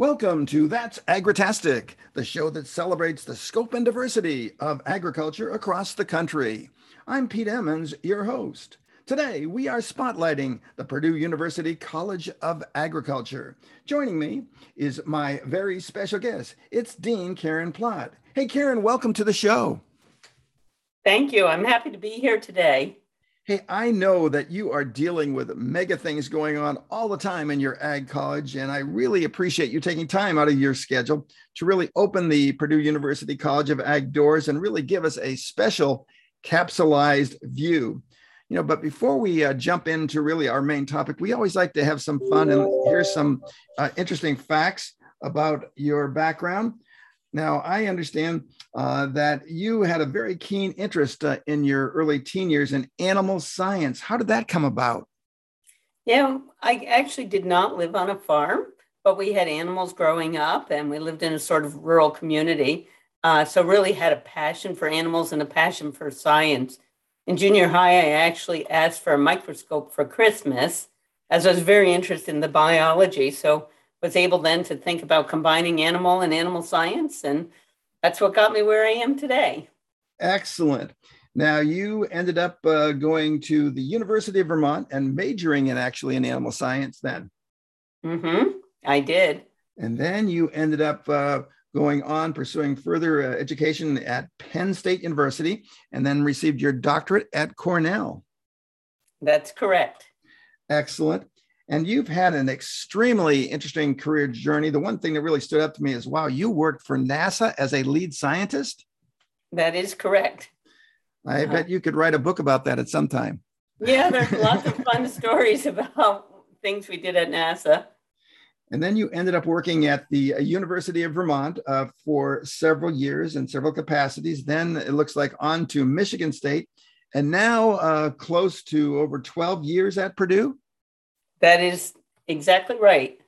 Welcome to That's Agritastic, the show that celebrates the scope and diversity of agriculture across the country. I'm Pete Emmons, your host. Today, we are spotlighting the Purdue University College of Agriculture. Joining me is my very special guest. It's Dean Karen Plaut. Hey, Karen, welcome to the show. Thank you. I'm happy to be here today. Hey, I know that you are dealing with mega things going on all the time in your ag college, and I really appreciate you taking time out of your schedule to really open the Purdue University College of Ag doors and really give us a special capsulized view. You know, but before we uh, jump into really our main topic, we always like to have some fun and here's some uh, interesting facts about your background. Now, I understand uh, that you had a very keen interest uh, in your early teen years in animal science. How did that come about? Yeah, I actually did not live on a farm, but we had animals growing up and we lived in a sort of rural community. Uh, so, really had a passion for animals and a passion for science. In junior high, I actually asked for a microscope for Christmas as I was very interested in the biology. So, was able then to think about combining animal and animal science. And that's what got me where I am today. Excellent. Now, you ended up uh, going to the University of Vermont and majoring in actually in animal science then. Mm-hmm. I did. And then you ended up uh, going on pursuing further uh, education at Penn State University and then received your doctorate at Cornell. That's correct. Excellent. And you've had an extremely interesting career journey. The one thing that really stood out to me is wow, you worked for NASA as a lead scientist? That is correct. I uh-huh. bet you could write a book about that at some time. Yeah, there's lots of fun stories about things we did at NASA. And then you ended up working at the uh, University of Vermont uh, for several years in several capacities. Then it looks like on to Michigan State, and now uh, close to over 12 years at Purdue. That is exactly right.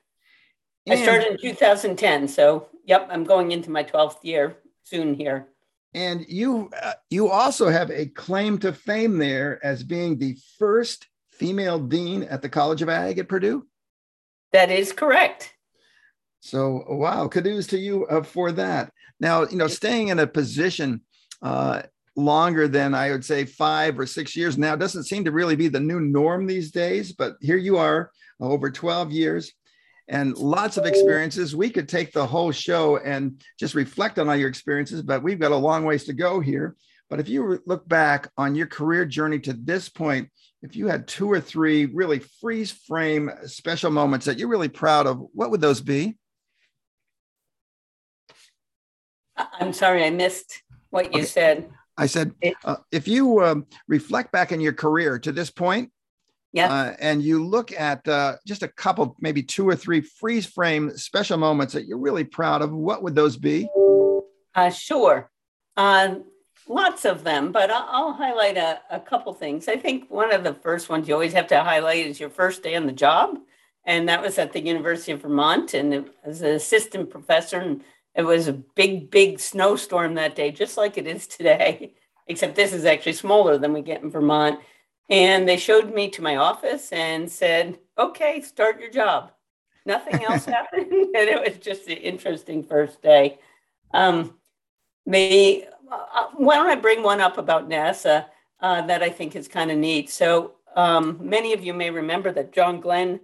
And, I started in 2010, so yep, I'm going into my 12th year soon here. And you uh, you also have a claim to fame there as being the first female dean at the College of Ag at Purdue. That is correct. So wow, kudos to you uh, for that. Now you know, staying in a position uh, longer than I would say five or six years now doesn't seem to really be the new norm these days. But here you are, over 12 years and lots of experiences. We could take the whole show and just reflect on all your experiences, but we've got a long ways to go here. But if you look back on your career journey to this point, if you had two or three really freeze frame special moments that you're really proud of, what would those be? I'm sorry, I missed what you okay. said. I said, uh, if you um, reflect back in your career to this point, yeah, uh, and you look at uh, just a couple, maybe two or three freeze frame special moments that you're really proud of, what would those be? Uh, sure, um, lots of them, but I'll, I'll highlight a, a couple things. I think one of the first ones you always have to highlight is your first day on the job, and that was at the University of Vermont, and as an assistant professor and it was a big, big snowstorm that day, just like it is today, except this is actually smaller than we get in Vermont. And they showed me to my office and said, okay, start your job. Nothing else happened. and it was just an interesting first day. Um, the, uh, why don't I bring one up about NASA uh, that I think is kind of neat? So, um, many of you may remember that John Glenn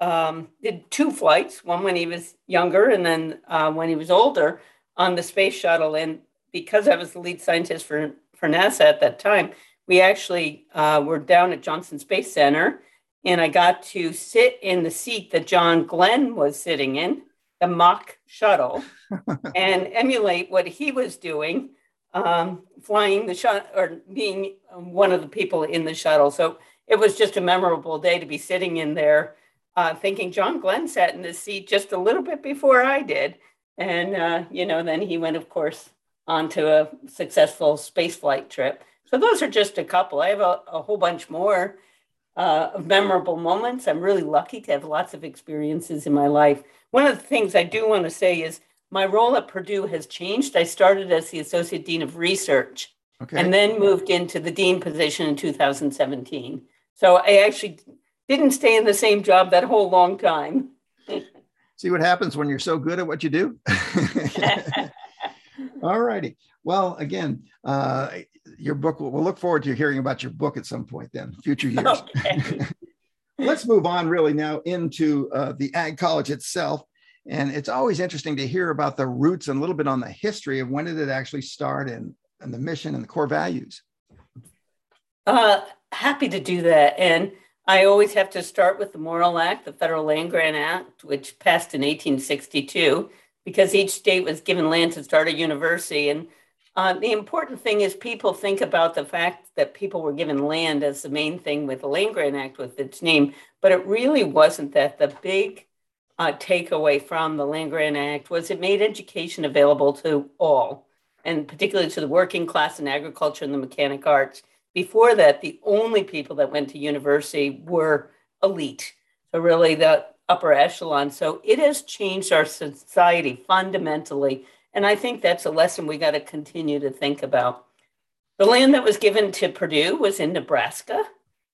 um, did two flights, one when he was younger and then uh, when he was older on the space shuttle. And because I was the lead scientist for, for NASA at that time, we actually uh, were down at Johnson Space Center and I got to sit in the seat that John Glenn was sitting in, the mock shuttle, and emulate what he was doing, um, flying the shuttle or being one of the people in the shuttle. So it was just a memorable day to be sitting in there uh, thinking John Glenn sat in the seat just a little bit before I did. And, uh, you know, then he went, of course, on to a successful spaceflight trip. So those are just a couple. I have a, a whole bunch more uh, memorable moments. I'm really lucky to have lots of experiences in my life. One of the things I do want to say is my role at Purdue has changed. I started as the Associate Dean of Research okay. and then moved into the Dean position in 2017. So I actually didn't stay in the same job that whole long time. See what happens when you're so good at what you do? All righty. Well, again, uh, your book, we'll look forward to hearing about your book at some point then, future years. Okay. Let's move on really now into uh, the Ag College itself. And it's always interesting to hear about the roots and a little bit on the history of when did it actually start and, and the mission and the core values. Uh, happy to do that. And I always have to start with the Morrill Act, the Federal Land Grant Act, which passed in 1862, because each state was given land to start a university. And uh, the important thing is people think about the fact that people were given land as the main thing with the Land Grant Act with its name, but it really wasn't that. The big uh, takeaway from the Land Grant Act was it made education available to all, and particularly to the working class in agriculture and the mechanic arts. Before that, the only people that went to university were elite. So, really, the upper echelon. So, it has changed our society fundamentally. And I think that's a lesson we got to continue to think about. The land that was given to Purdue was in Nebraska,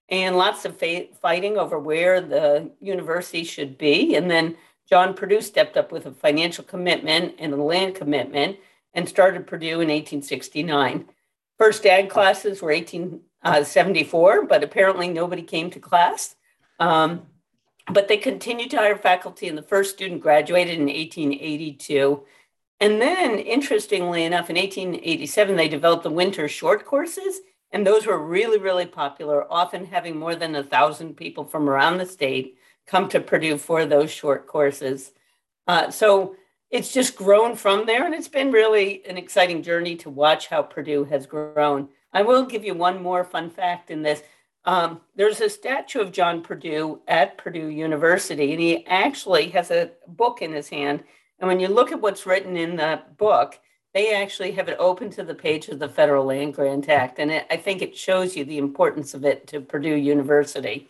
and lots of fa- fighting over where the university should be. And then John Purdue stepped up with a financial commitment and a land commitment and started Purdue in 1869. First ag classes were 1874, but apparently nobody came to class. Um, but they continued to hire faculty, and the first student graduated in 1882. And then, interestingly enough, in 1887, they developed the winter short courses, and those were really, really popular, often having more than a thousand people from around the state come to Purdue for those short courses. Uh, so it's just grown from there, and it's been really an exciting journey to watch how Purdue has grown. I will give you one more fun fact in this. Um, there's a statue of John Purdue at Purdue University, and he actually has a book in his hand. And when you look at what's written in that book, they actually have it open to the page of the Federal Land Grant Act. And it, I think it shows you the importance of it to Purdue University.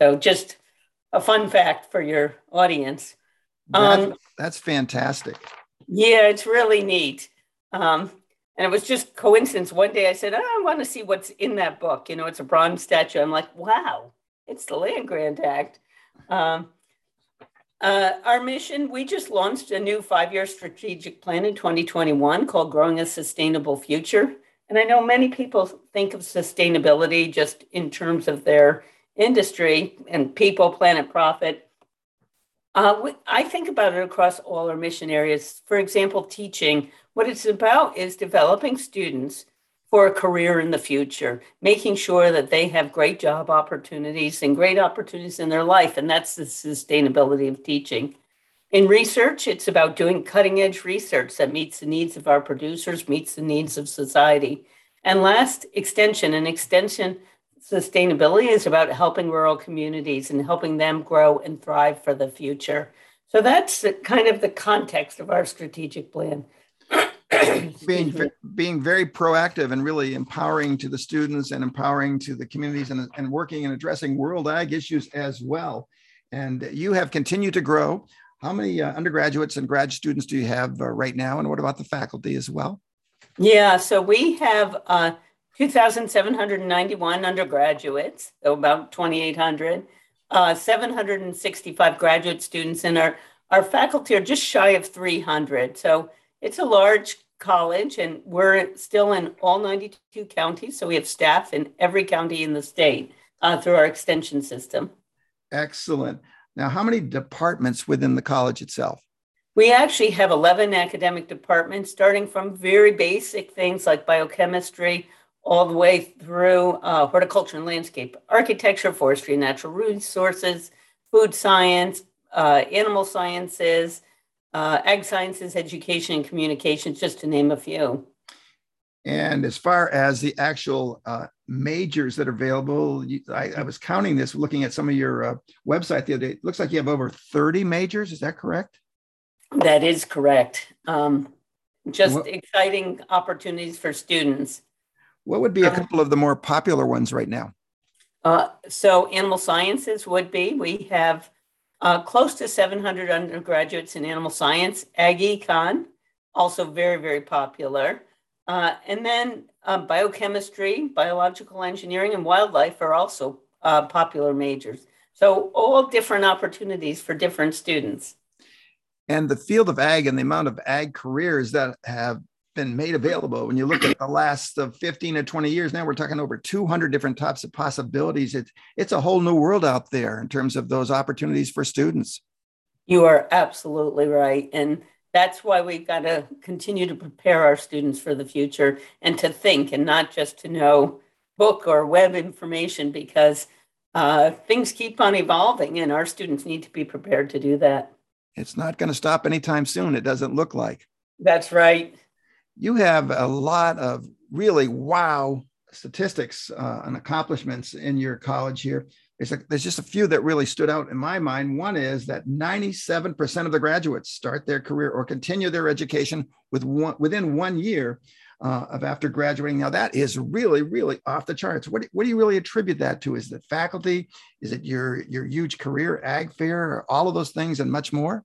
So, just a fun fact for your audience. Um, that's fantastic. Yeah, it's really neat. Um, and it was just coincidence. One day I said, oh, I want to see what's in that book. You know, it's a bronze statue. I'm like, wow, it's the Land Grant Act. Um, uh, our mission, we just launched a new five year strategic plan in 2021 called Growing a Sustainable Future. And I know many people think of sustainability just in terms of their industry and people, planet, profit. Uh, I think about it across all our mission areas. For example, teaching. What it's about is developing students for a career in the future, making sure that they have great job opportunities and great opportunities in their life. And that's the sustainability of teaching. In research, it's about doing cutting edge research that meets the needs of our producers, meets the needs of society. And last, extension. And extension sustainability is about helping rural communities and helping them grow and thrive for the future. So that's the, kind of the context of our strategic plan. being being very proactive and really empowering to the students and empowering to the communities and, and working and addressing world ag issues as well. And you have continued to grow. How many uh, undergraduates and grad students do you have uh, right now? And what about the faculty as well? Yeah, so we have uh, 2,791 undergraduates, so about 2,800, uh, 765 graduate students, and our, our faculty are just shy of 300. So it's a large college, and we're still in all 92 counties. So we have staff in every county in the state uh, through our extension system. Excellent. Now, how many departments within the college itself? We actually have 11 academic departments, starting from very basic things like biochemistry, all the way through uh, horticulture and landscape, architecture, forestry, natural resources, food science, uh, animal sciences, uh, ag sciences, education, and communications, just to name a few. And as far as the actual uh, majors that are available, you, I, I, was counting this, looking at some of your uh, website the other day. It looks like you have over 30 majors. Is that correct? That is correct. Um, just exciting opportunities for students. What would be a uh-huh. couple of the more popular ones right now? Uh, so, animal sciences would be. We have uh, close to 700 undergraduates in animal science. Ag Econ, also very, very popular. Uh, and then uh, biochemistry, biological engineering, and wildlife are also uh, popular majors. So, all different opportunities for different students. And the field of ag and the amount of ag careers that have been made available. When you look at the last of 15 to 20 years, now we're talking over 200 different types of possibilities. It's, it's a whole new world out there in terms of those opportunities for students. You are absolutely right. And that's why we've got to continue to prepare our students for the future and to think and not just to know book or web information because uh, things keep on evolving and our students need to be prepared to do that. It's not going to stop anytime soon, it doesn't look like. That's right. You have a lot of really wow statistics uh, and accomplishments in your college here. There's, a, there's just a few that really stood out in my mind. One is that 97% of the graduates start their career or continue their education with one, within one year uh, of after graduating. Now that is really, really off the charts. What, what do you really attribute that to? Is it faculty? Is it your your huge career ag fair? All of those things and much more.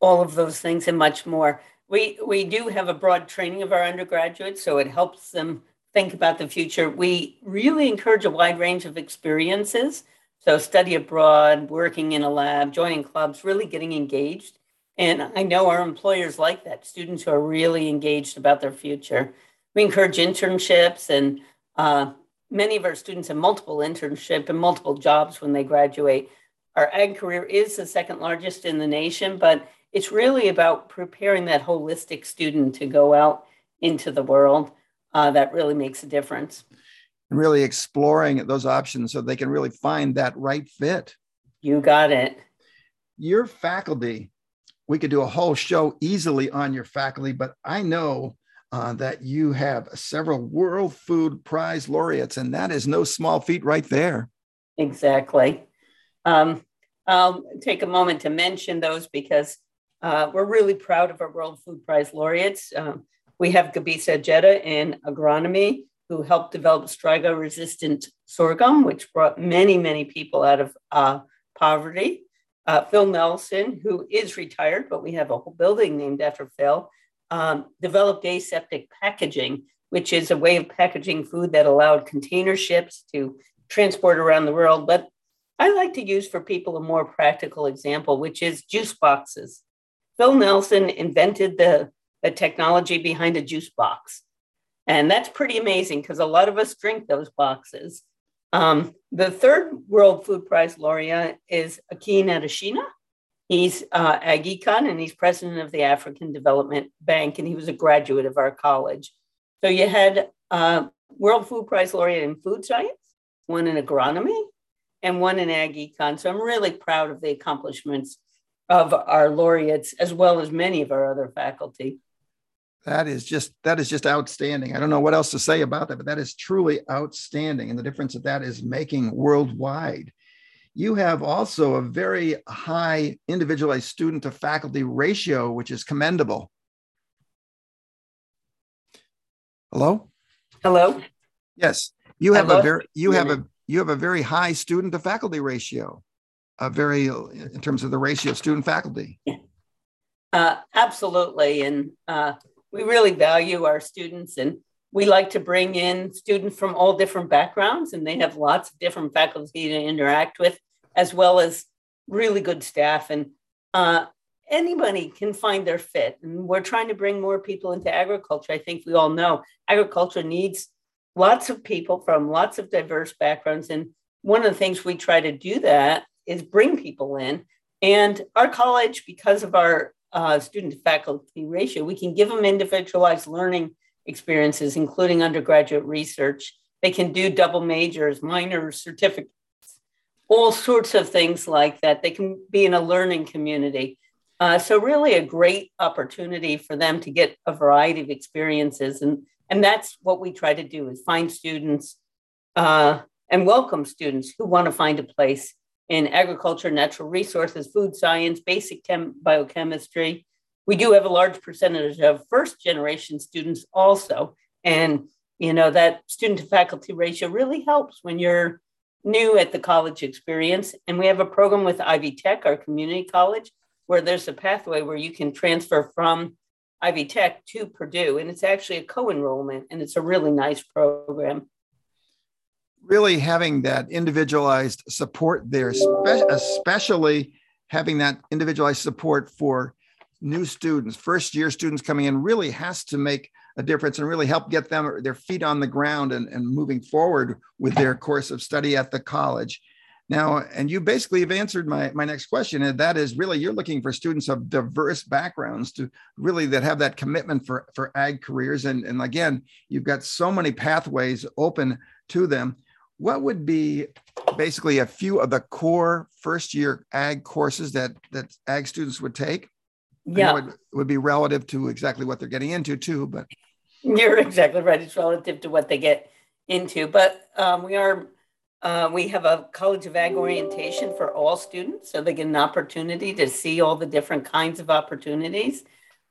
All of those things and much more. We we do have a broad training of our undergraduates, so it helps them think about the future. We really encourage a wide range of experiences. So study abroad, working in a lab, joining clubs, really getting engaged. And I know our employers like that, students who are really engaged about their future. We encourage internships, and uh, many of our students have multiple internship and multiple jobs when they graduate. Our ag career is the second largest in the nation, but it's really about preparing that holistic student to go out into the world. Uh, that really makes a difference. And really exploring those options so they can really find that right fit. You got it. Your faculty we could do a whole show easily on your faculty, but I know uh, that you have several World Food Prize laureates, and that is no small feat right there. Exactly. Um, I'll take a moment to mention those because uh, we're really proud of our World Food Prize laureates. Um, we have Gebisa Ejeta in agronomy, who helped develop striga resistant sorghum, which brought many, many people out of uh, poverty. Uh, Phil Nelson, who is retired, but we have a whole building named after Phil, um, developed aseptic packaging, which is a way of packaging food that allowed container ships to transport around the world. But I like to use for people a more practical example, which is juice boxes. Phil Nelson invented the, the technology behind a juice box. And that's pretty amazing because a lot of us drink those boxes. Um, the third World Food Prize laureate is Akin Adesina. He's uh, ag econ and he's president of the African Development Bank, and he was a graduate of our college. So you had uh, World Food Prize laureate in food science, one in agronomy, and one in ag econ. So I'm really proud of the accomplishments of our laureates as well as many of our other faculty. That is just that is just outstanding. I don't know what else to say about that but that is truly outstanding and the difference that that is making worldwide. You have also a very high individualized student to faculty ratio which is commendable. Hello? Hello? Yes. You have a very you have a you have a very high student to faculty ratio a very in terms of the ratio of student faculty. Yeah. Uh, absolutely. And uh, we really value our students and we like to bring in students from all different backgrounds and they have lots of different faculty to interact with as well as really good staff. And uh, anybody can find their fit. And we're trying to bring more people into agriculture. I think we all know agriculture needs lots of people from lots of diverse backgrounds. And one of the things we try to do that is bring people in and our college because of our uh, student to faculty ratio, we can give them individualized learning experiences, including undergraduate research. They can do double majors, minors, certificates, all sorts of things like that. They can be in a learning community. Uh, so really a great opportunity for them to get a variety of experiences. And, and that's what we try to do is find students uh, and welcome students who want to find a place in agriculture, natural resources, food science, basic chem- biochemistry. We do have a large percentage of first generation students also. And, you know, that student to faculty ratio really helps when you're new at the college experience. And we have a program with Ivy Tech, our community college, where there's a pathway where you can transfer from Ivy Tech to Purdue. And it's actually a co enrollment, and it's a really nice program really having that individualized support there, especially having that individualized support for new students, first year students coming in, really has to make a difference and really help get them their feet on the ground and, and moving forward with their course of study at the college. Now, and you basically have answered my, my next question, and that is really you're looking for students of diverse backgrounds to really that have that commitment for, for ag careers. And, and again, you've got so many pathways open to them. What would be basically a few of the core first year ag courses that, that ag students would take? Yeah. It would be relative to exactly what they're getting into too, but you're exactly right. It's relative to what they get into, but um, we are uh, we have a College of Ag orientation for all students, so they get an opportunity to see all the different kinds of opportunities.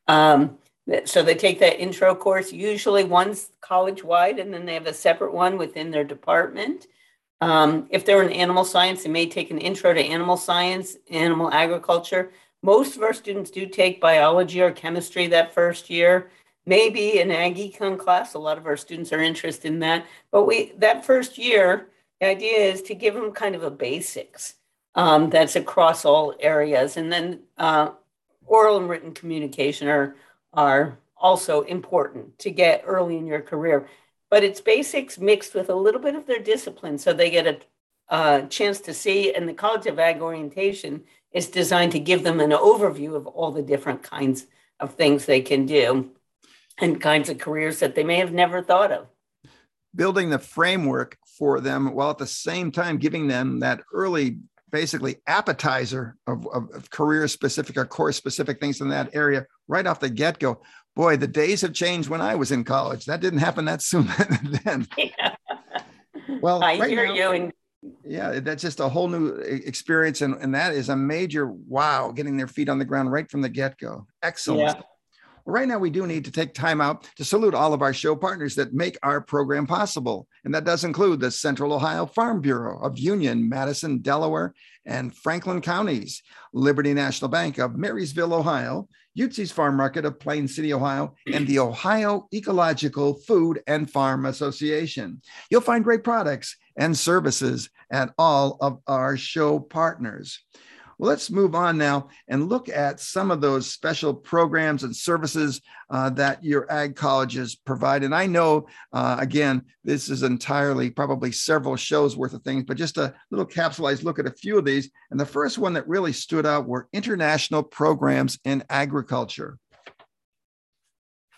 Um, so they take that intro course. Usually, one's college wide, and then they have a separate one within their department. Um, if they're in animal science, they may take an intro to animal science, animal agriculture. Most of our students do take biology or chemistry that first year maybe an ag econ class. A lot of our students are interested in that. But we that first year, the idea is to give them kind of a basics um, that's across all areas, and then uh, oral and written communication are are also important to get early in your career. But it's basics mixed with a little bit of their discipline, so they get a uh, chance to see. And the College of Ag orientation is designed to give them an overview of all the different kinds of things they can do and kinds of careers that they may have never thought of. Building the framework for them while at the same time giving them that early, basically appetizer of, of, of career specific or course specific things in that area right off the get go. Boy, the days have changed when I was in college. That didn't happen that soon then. Yeah. Well, I right hear now, you. And- yeah, that's just a whole new experience. And, and that is a major wow, getting their feet on the ground right from the get go. Excellent. Yeah. Right now, we do need to take time out to salute all of our show partners that make our program possible. And that does include the Central Ohio Farm Bureau of Union, Madison, Delaware, and Franklin counties, Liberty National Bank of Marysville, Ohio, Utzi's Farm Market of Plain City, Ohio, and the Ohio Ecological Food and Farm Association. You'll find great products and services at all of our show partners. Well, let's move on now and look at some of those special programs and services uh, that your ag colleges provide. And I know, uh, again, this is entirely probably several shows worth of things, but just a little capsulized look at a few of these. And the first one that really stood out were international programs in agriculture.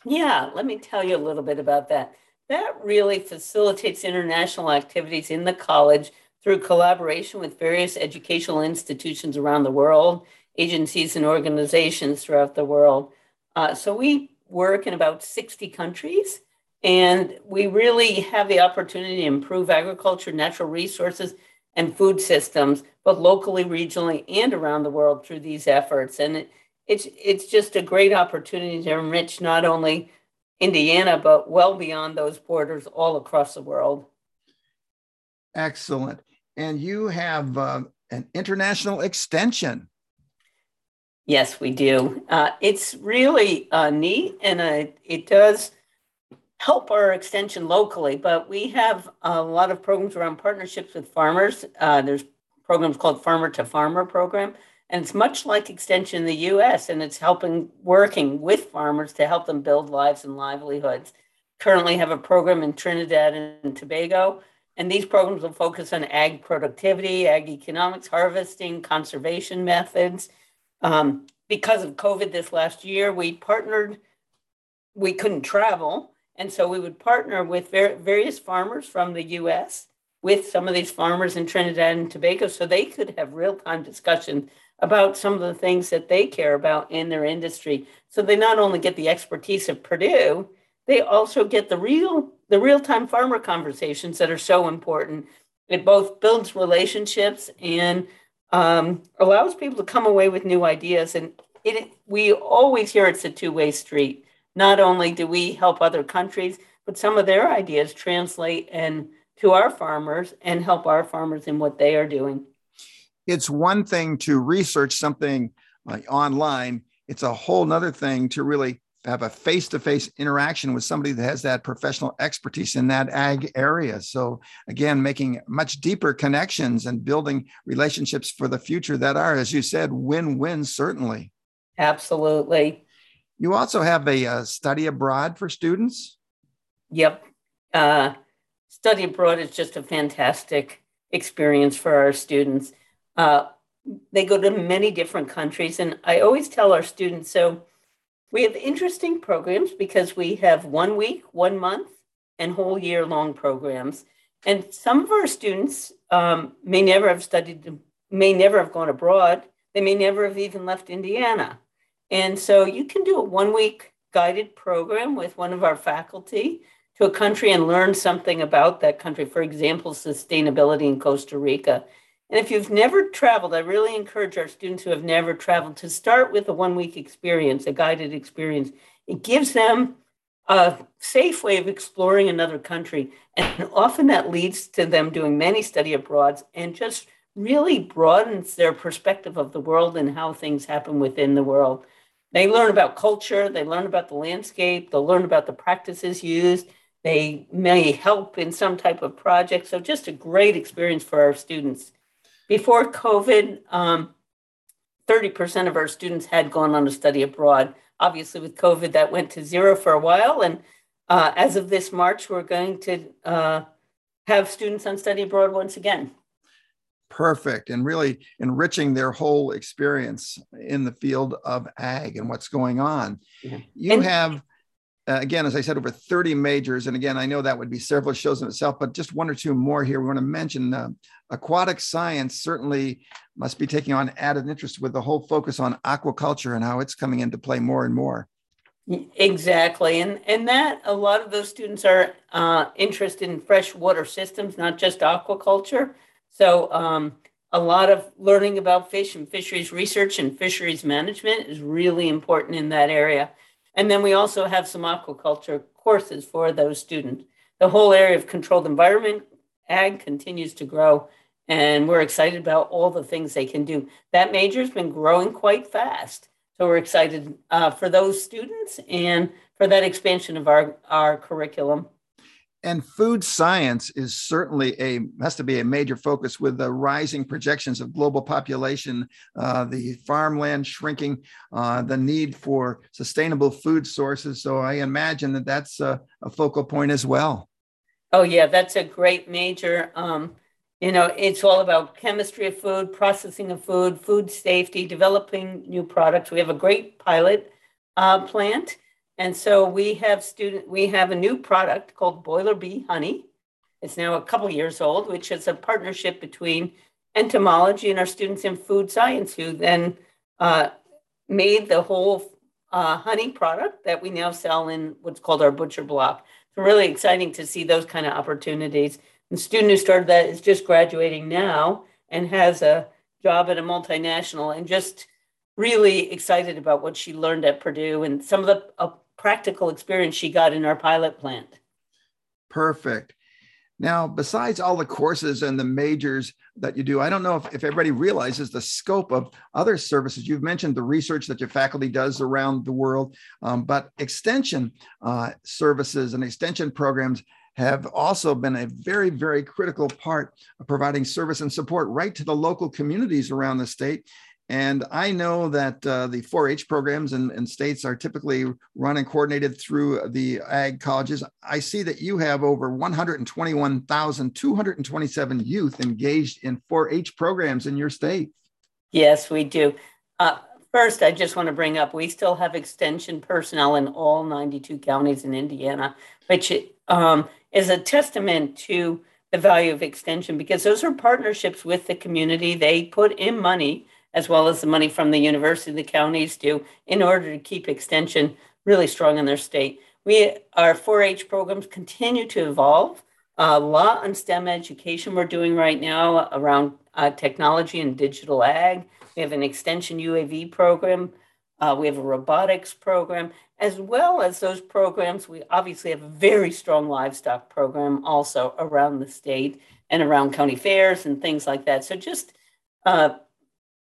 Yeah, let me tell you a little bit about that. That really facilitates international activities in the college through collaboration with various educational institutions around the world, agencies and organizations throughout the world. Uh, so we work in about 60 countries, and we really have the opportunity to improve agriculture, natural resources, and food systems, both locally, regionally, and around the world through these efforts. And it, it's it's just a great opportunity to enrich not only Indiana, but well beyond those borders all across the world. Excellent and you have uh, an international extension. Yes, we do. Uh, it's really uh, neat, and uh, it does help our extension locally. But we have a lot of programs around partnerships with farmers. Uh, there's programs called Farmer to Farmer program, and it's much like extension in the U.S. and it's helping working with farmers to help them build lives and livelihoods. Currently, have a program in Trinidad and Tobago and these programs will focus on ag productivity, ag economics, harvesting, conservation methods. Um, because of COVID this last year, we partnered, we couldn't travel. And so we would partner with ver- various farmers from the US with some of these farmers in Trinidad and Tobago so they could have real time discussion about some of the things that they care about in their industry. So they not only get the expertise of Purdue, they also get the real the real-time farmer conversations that are so important. It both builds relationships and um, allows people to come away with new ideas. And it, we always hear it's a two-way street. Not only do we help other countries, but some of their ideas translate and to our farmers and help our farmers in what they are doing. It's one thing to research something like online. It's a whole nother thing to really have a face-to-face interaction with somebody that has that professional expertise in that ag area so again making much deeper connections and building relationships for the future that are as you said win-win certainly Absolutely. You also have a, a uh, study abroad for students? Yep. Uh, study abroad is just a fantastic experience for our students. Uh, they go to many different countries, and I always tell our students so we have interesting programs because we have one week, one month, and whole year long programs. And some of our students um, may never have studied, may never have gone abroad. They may never have even left Indiana. And so you can do a one week guided program with one of our faculty to a country and learn something about that country. For example, sustainability in Costa Rica. And if you've never traveled, I really encourage our students who have never traveled to start with a one week experience, a guided experience. It gives them a safe way of exploring another country. And often that leads to them doing many study abroads and just really broadens their perspective of the world and how things happen within the world. They learn about culture, they learn about the landscape, they'll learn about the practices used. They may help in some type of project. So, just a great experience for our students. Before COVID, um, 30% of our students had gone on to study abroad. Obviously, with COVID, that went to zero for a while. And uh, as of this March, we're going to uh, have students on study abroad once again. Perfect. And really enriching their whole experience in the field of ag and what's going on. Yeah. You and- have uh, again, as I said, over 30 majors. And again, I know that would be several shows in itself, but just one or two more here. We want to mention uh, aquatic science certainly must be taking on added interest with the whole focus on aquaculture and how it's coming into play more and more. Exactly. And, and that a lot of those students are uh, interested in freshwater systems, not just aquaculture. So, um, a lot of learning about fish and fisheries research and fisheries management is really important in that area. And then we also have some aquaculture courses for those students. The whole area of controlled environment ag continues to grow, and we're excited about all the things they can do. That major's been growing quite fast. So we're excited uh, for those students and for that expansion of our, our curriculum. And food science is certainly a has to be a major focus with the rising projections of global population, uh, the farmland shrinking, uh, the need for sustainable food sources. So I imagine that that's a, a focal point as well. Oh yeah, that's a great major. Um, you know, it's all about chemistry of food, processing of food, food safety, developing new products. We have a great pilot uh, plant and so we have student we have a new product called Boiler Bee Honey. It's now a couple years old, which is a partnership between entomology and our students in food science, who then uh, made the whole uh, honey product that we now sell in what's called our butcher block. So really exciting to see those kind of opportunities. The student who started that is just graduating now and has a job at a multinational and just really excited about what she learned at Purdue and some of the uh, practical experience she got in our pilot plant. Perfect. Now, besides all the courses and the majors that you do, I don't know if, if everybody realizes the scope of other services. You've mentioned the research that your faculty does around the world, um, but extension uh, services and extension programs have also been a very, very critical part of providing service and support right to the local communities around the state. And I know that uh, the 4 H programs in, states are typically run and coordinated through the ag colleges. I see that you have over 121,227 youth engaged in 4 H programs in your state. Yes, we do. Uh, first, I just want to bring up we still have extension personnel in all 92 counties in Indiana, which um, is a testament to the value of extension because those are partnerships with the community. They put in money as well as the money from the university, the counties do, in order to keep extension really strong in their state. We, our 4-H programs continue to evolve. A lot on STEM education we're doing right now around uh, technology and digital ag. We have an extension UAV program. Uh, we have a robotics program, as well as those programs. We obviously have a very strong livestock program also around the state and around county fairs and things like that. So just uh,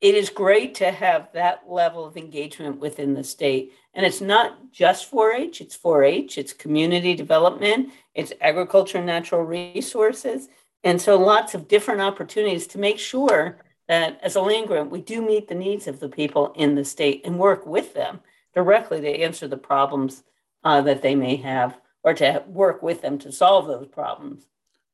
it is great to have that level of engagement within the state. And it's not just 4 H, it's 4 H, it's community development, it's agriculture and natural resources. And so lots of different opportunities to make sure that as a land grant, we do meet the needs of the people in the state and work with them directly to answer the problems uh, that they may have or to work with them to solve those problems.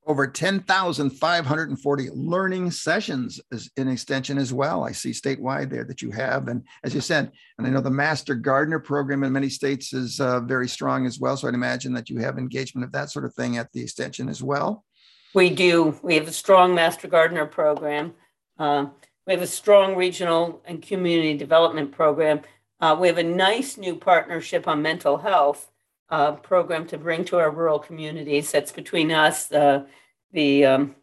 Over 10,540 learning sessions is in extension as well. I see statewide there that you have. And as you said, and I know the Master Gardener program in many states is uh, very strong as well. So I'd imagine that you have engagement of that sort of thing at the extension as well. We do. We have a strong Master Gardener program. Uh, we have a strong regional and community development program. Uh, we have a nice new partnership on mental health uh, program to bring to our rural communities. That's between us, uh, the um,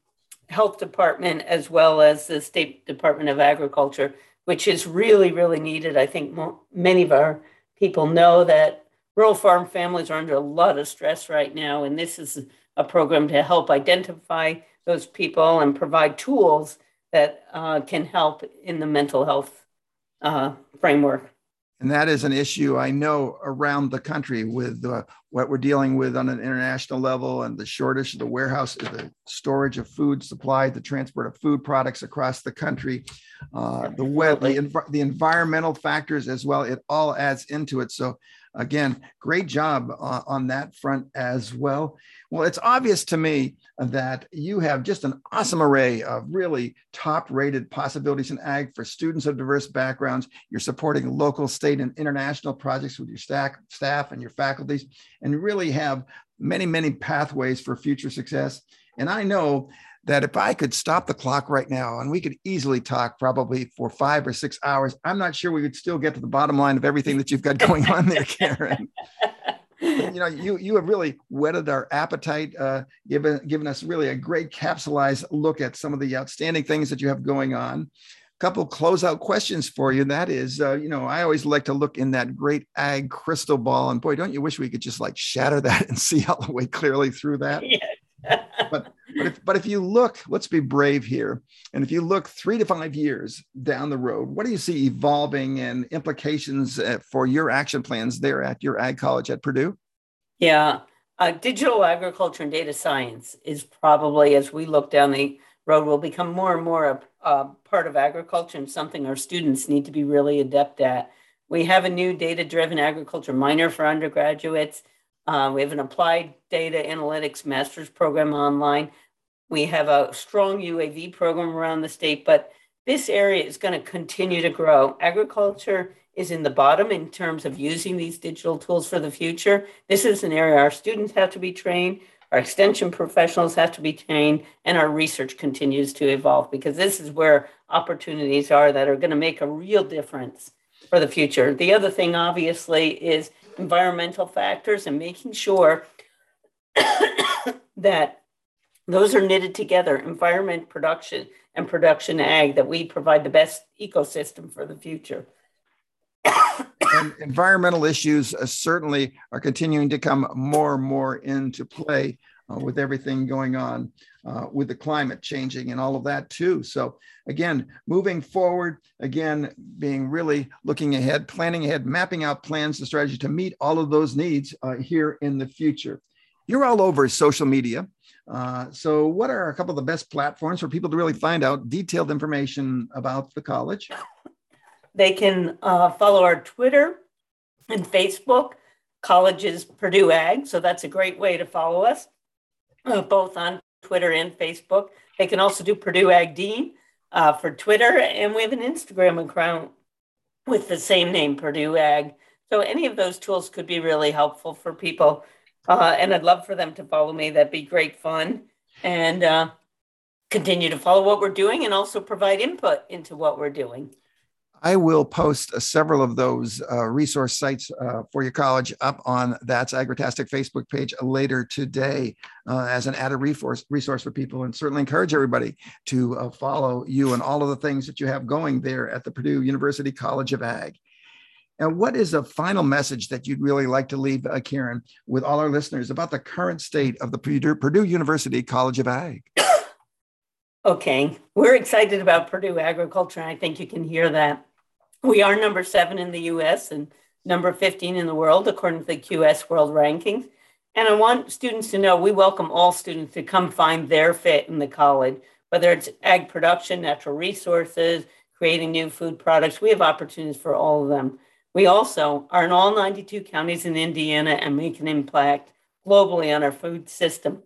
health department, as well as the State Department of Agriculture, which is really, really needed. I think mo- many of our people know that rural farm families are under a lot of stress right now, and this is a program to help identify those people and provide tools that uh, can help in the mental health uh, framework. And that is an issue I know around the country with uh, what we're dealing with on an international level and the shortage of the warehouse, the storage of food supply, the transport of food products across the country, uh, the, wet, the, the environmental factors as well. It all adds into it. So again, great job uh, on that front as well. Well, it's obvious to me that you have just an awesome array of really top rated possibilities in ag for students of diverse backgrounds. You're supporting local, state, and international projects with your staff, staff and your faculties, and really have many, many pathways for future success. And I know that if I could stop the clock right now and we could easily talk probably for five or six hours, I'm not sure we would still get to the bottom line of everything that you've got going on there, Karen. you know, you you have really whetted our appetite, uh, given given us really a great capsulized look at some of the outstanding things that you have going on. A couple closeout questions for you. That is, uh, you know, I always like to look in that great ag crystal ball, and boy, don't you wish we could just like shatter that and see all the way clearly through that? Yeah. But if, but if you look, let's be brave here. And if you look three to five years down the road, what do you see evolving and implications uh, for your action plans there at your ag college at Purdue? Yeah, uh, digital agriculture and data science is probably, as we look down the road, will become more and more a, a part of agriculture and something our students need to be really adept at. We have a new data driven agriculture minor for undergraduates. Uh, we have an applied data analytics master's program online. We have a strong UAV program around the state, but this area is going to continue to grow. Agriculture is in the bottom in terms of using these digital tools for the future. This is an area our students have to be trained, our extension professionals have to be trained, and our research continues to evolve because this is where opportunities are that are going to make a real difference for the future. The other thing, obviously, is environmental factors and making sure that those are knitted together environment production and production ag that we provide the best ecosystem for the future environmental issues uh, certainly are continuing to come more and more into play uh, with everything going on uh, with the climate changing and all of that too. So again, moving forward, again, being really looking ahead, planning ahead, mapping out plans and strategy to meet all of those needs uh, here in the future. You're all over social media. Uh, so what are a couple of the best platforms for people to really find out detailed information about the college? They can uh, follow our Twitter and Facebook, Colleges Purdue Ag. So that's a great way to follow us, uh, both on Twitter and Facebook. They can also do Purdue Ag Dean uh, for Twitter, and we have an Instagram account with the same name, Purdue Ag. So any of those tools could be really helpful for people. Uh, and I'd love for them to follow me. That'd be great fun. And uh, continue to follow what we're doing and also provide input into what we're doing. I will post uh, several of those uh, resource sites uh, for your college up on That's Agritastic Facebook page later today uh, as an added resource, resource for people and certainly encourage everybody to uh, follow you and all of the things that you have going there at the Purdue University College of Ag. And what is a final message that you'd really like to leave, uh, Karen, with all our listeners about the current state of the Purdue, Purdue University College of Ag? Okay, we're excited about Purdue agriculture. I think you can hear that. We are number seven in the US and number 15 in the world, according to the QS World Rankings. And I want students to know we welcome all students to come find their fit in the college, whether it's ag production, natural resources, creating new food products. We have opportunities for all of them. We also are in all 92 counties in Indiana and make an impact globally on our food system.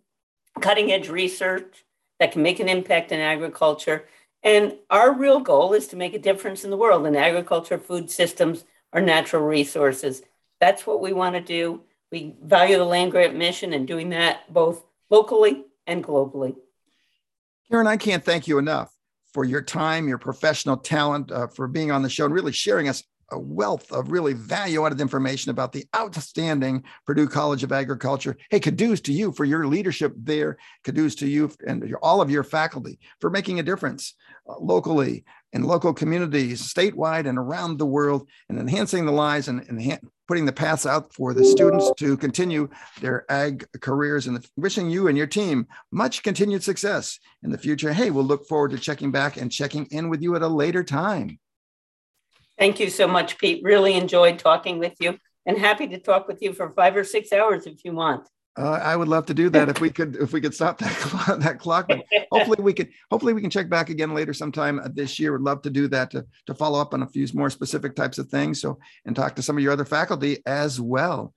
Cutting edge research that can make an impact in agriculture. And our real goal is to make a difference in the world in agriculture, food systems, our natural resources. That's what we want to do. We value the land grant mission and doing that both locally and globally. Karen, I can't thank you enough for your time, your professional talent, uh, for being on the show and really sharing us a wealth of really value added information about the outstanding Purdue College of Agriculture. Hey, kudos to you for your leadership there. Kudos to you and all of your faculty for making a difference uh, locally in local communities, statewide and around the world, and enhancing the lives and, and putting the paths out for the students to continue their ag careers. And wishing you and your team much continued success in the future. Hey, we'll look forward to checking back and checking in with you at a later time. Thank you so much, Pete. Really enjoyed talking with you and happy to talk with you for five or six hours if you want. Uh, I would love to do that if we could if we could stop that clock, that clock. But hopefully we could hopefully we can check back again later sometime this year. Would love to do that to to follow up on a few more specific types of things. So and talk to some of your other faculty as well.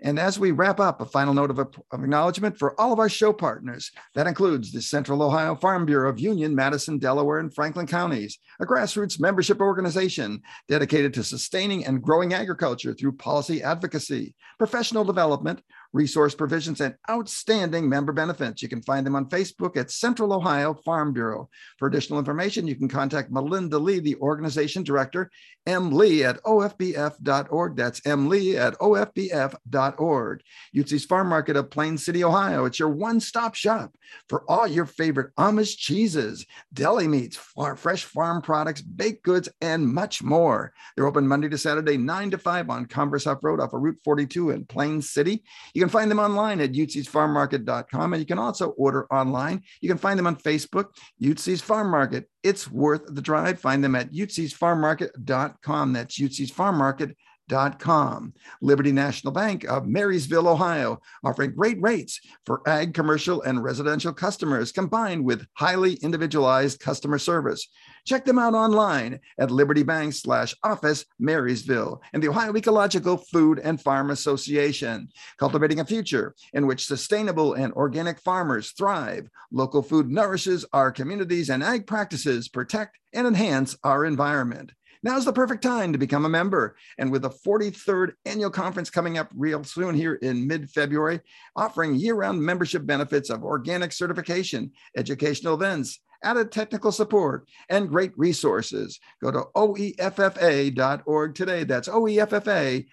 And as we wrap up, a final note of, of, acknowledgement for all of our show partners. That includes the Central Ohio Farm Bureau of Union, Madison, Delaware, and Franklin counties, a grassroots membership organization dedicated to sustaining and growing agriculture through policy advocacy, professional development, resource provisions, and outstanding member benefits. You can find them on Facebook at Central Ohio Farm Bureau. For additional information, you can contact Melinda Lee, the organization director, M. Lee at ofbf.org. That's M. Lee at ofbf.org. Utzi's Farm Market of Plain City, Ohio. It's your one stop shop for all your favorite Amish cheeses, deli meats, fresh farm products, baked goods, and much more. They're open Monday to Saturday, 9 to 5 on Converse Huff Road off of Route 42 in Plain City. You can find them online at utsfarmmarket.com and you can also order online. You can find them on Facebook, Utsy's Farm Market. It's worth the drive. Find them at utsfarmmarket.com. That's utsfarmmarket.com com. Liberty National Bank of Marysville, Ohio, offering great rates for ag, commercial, and residential customers combined with highly individualized customer service. Check them out online at Liberty Bank slash office Marysville and the Ohio Ecological Food and Farm Association, cultivating a future in which sustainable and organic farmers thrive. Local food nourishes our communities and ag practices protect and enhance our environment. Now's the perfect time to become a member. And with the 43rd annual conference coming up real soon here in mid February, offering year round membership benefits of organic certification, educational events, added technical support, and great resources. Go to oeffa.org today. That's oeffa.org.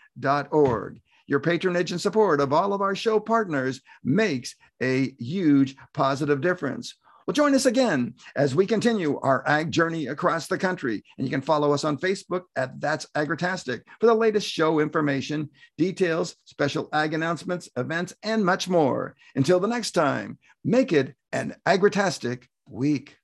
Your patronage and support of all of our show partners makes a huge positive difference. Well, join us again as we continue our ag journey across the country. And you can follow us on Facebook at That's Agritastic for the latest show information, details, special ag announcements, events, and much more. Until the next time, make it an Agritastic week.